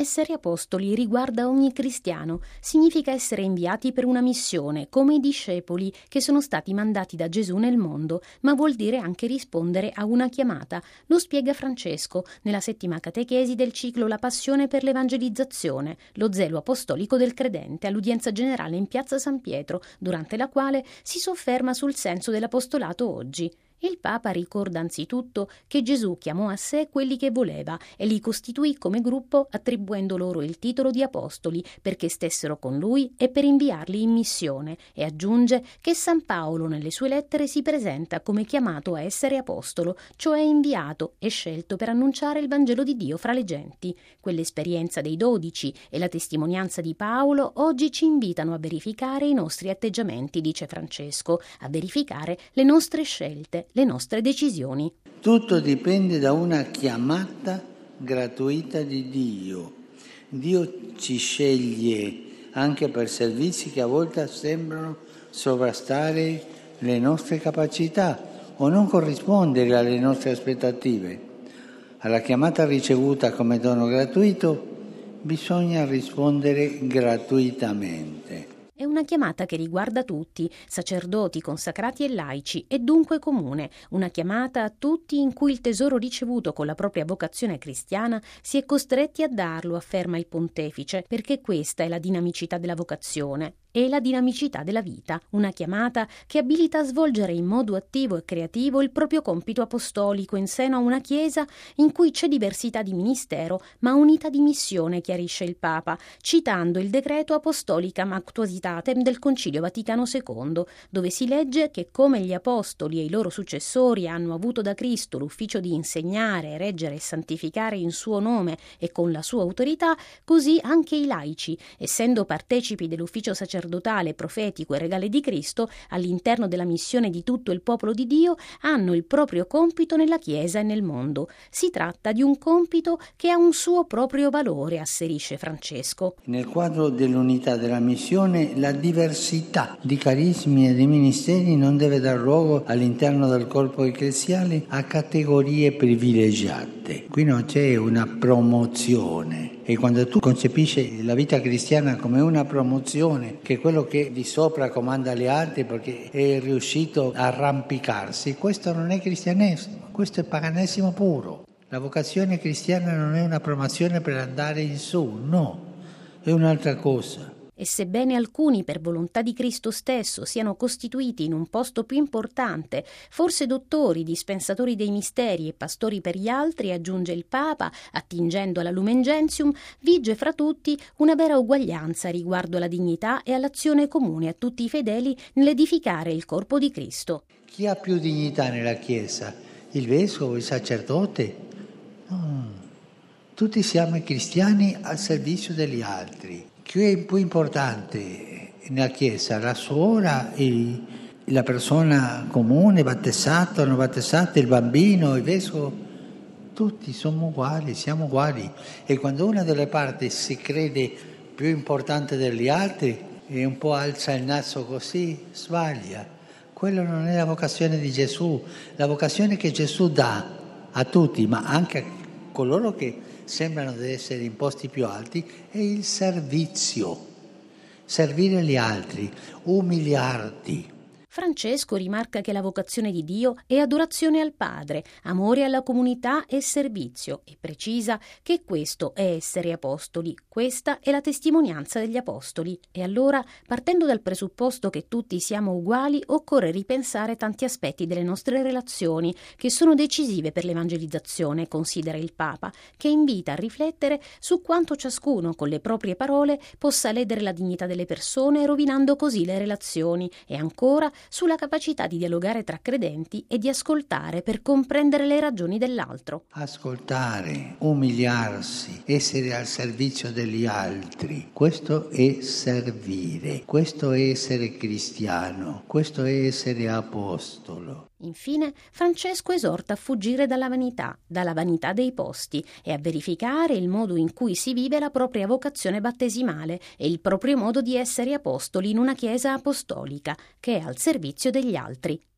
Essere apostoli riguarda ogni cristiano, significa essere inviati per una missione, come i discepoli che sono stati mandati da Gesù nel mondo, ma vuol dire anche rispondere a una chiamata. Lo spiega Francesco nella settima catechesi del ciclo La passione per l'evangelizzazione, lo zelo apostolico del credente, all'udienza generale in piazza San Pietro, durante la quale si sofferma sul senso dell'apostolato oggi. Il Papa ricorda anzitutto che Gesù chiamò a sé quelli che voleva e li costituì come gruppo attribuendo loro il titolo di apostoli perché stessero con lui e per inviarli in missione e aggiunge che San Paolo nelle sue lettere si presenta come chiamato a essere apostolo, cioè inviato e scelto per annunciare il Vangelo di Dio fra le genti. Quell'esperienza dei dodici e la testimonianza di Paolo oggi ci invitano a verificare i nostri atteggiamenti, dice Francesco, a verificare le nostre scelte le nostre decisioni. Tutto dipende da una chiamata gratuita di Dio. Dio ci sceglie anche per servizi che a volte sembrano sovrastare le nostre capacità o non corrispondere alle nostre aspettative. Alla chiamata ricevuta come dono gratuito bisogna rispondere gratuitamente. È una chiamata che riguarda tutti, sacerdoti, consacrati e laici, e dunque comune, una chiamata a tutti in cui il tesoro ricevuto con la propria vocazione cristiana si è costretti a darlo, afferma il pontefice, perché questa è la dinamicità della vocazione e la dinamicità della vita, una chiamata che abilita a svolgere in modo attivo e creativo il proprio compito apostolico in seno a una Chiesa in cui c'è diversità di ministero ma unità di missione, chiarisce il Papa, citando il decreto Apostolicam Actuositatem del Concilio Vaticano II, dove si legge che come gli apostoli e i loro successori hanno avuto da Cristo l'ufficio di insegnare, reggere e santificare in suo nome e con la sua autorità, così anche i laici, essendo partecipi dell'ufficio sacerdotale sacerdotale, profetico e regale di Cristo, all'interno della missione di tutto il popolo di Dio, hanno il proprio compito nella Chiesa e nel mondo. Si tratta di un compito che ha un suo proprio valore, asserisce Francesco. Nel quadro dell'unità della missione, la diversità di carismi e di ministeri non deve dar luogo all'interno del corpo ecclesiale a categorie privilegiate. Qui non c'è una promozione e quando tu concepisci la vita cristiana come una promozione, che quello che di sopra comanda gli altri perché è riuscito a arrampicarsi, questo non è cristianesimo, questo è paganesimo puro. La vocazione cristiana non è una promozione per andare in su, no, è un'altra cosa e sebbene alcuni per volontà di Cristo stesso siano costituiti in un posto più importante, forse dottori, dispensatori dei misteri e pastori per gli altri, aggiunge il Papa, attingendo alla Lumen Gentium, vige fra tutti una vera uguaglianza riguardo alla dignità e all'azione comune a tutti i fedeli nell'edificare il corpo di Cristo. Chi ha più dignità nella Chiesa? Il vescovo, il sacerdote? No. Tutti siamo cristiani al servizio degli altri. Più importante nella Chiesa? La suora, il, la persona comune, battezzato, non battezzato, il bambino, il vescovo? Tutti siamo uguali, siamo uguali. E quando una delle parti si crede più importante degli altri e un po' alza il naso così, sbaglia. Quello non è la vocazione di Gesù, la vocazione che Gesù dà a tutti, ma anche a coloro che sembrano essere in posti più alti, è il servizio. Servire gli altri, umiliarti, Francesco rimarca che la vocazione di Dio è adorazione al Padre, amore alla comunità e servizio e precisa che questo è essere apostoli, questa è la testimonianza degli apostoli. E allora, partendo dal presupposto che tutti siamo uguali, occorre ripensare tanti aspetti delle nostre relazioni che sono decisive per l'evangelizzazione, considera il Papa, che invita a riflettere su quanto ciascuno con le proprie parole possa ledere la dignità delle persone rovinando così le relazioni e ancora sulla capacità di dialogare tra credenti e di ascoltare per comprendere le ragioni dell'altro. Ascoltare, umiliarsi, essere al servizio degli altri, questo è servire, questo è essere cristiano, questo è essere apostolo. Infine, Francesco esorta a fuggire dalla vanità, dalla vanità dei posti e a verificare il modo in cui si vive la propria vocazione battesimale e il proprio modo di essere apostoli in una chiesa apostolica che è al servizio degli altri.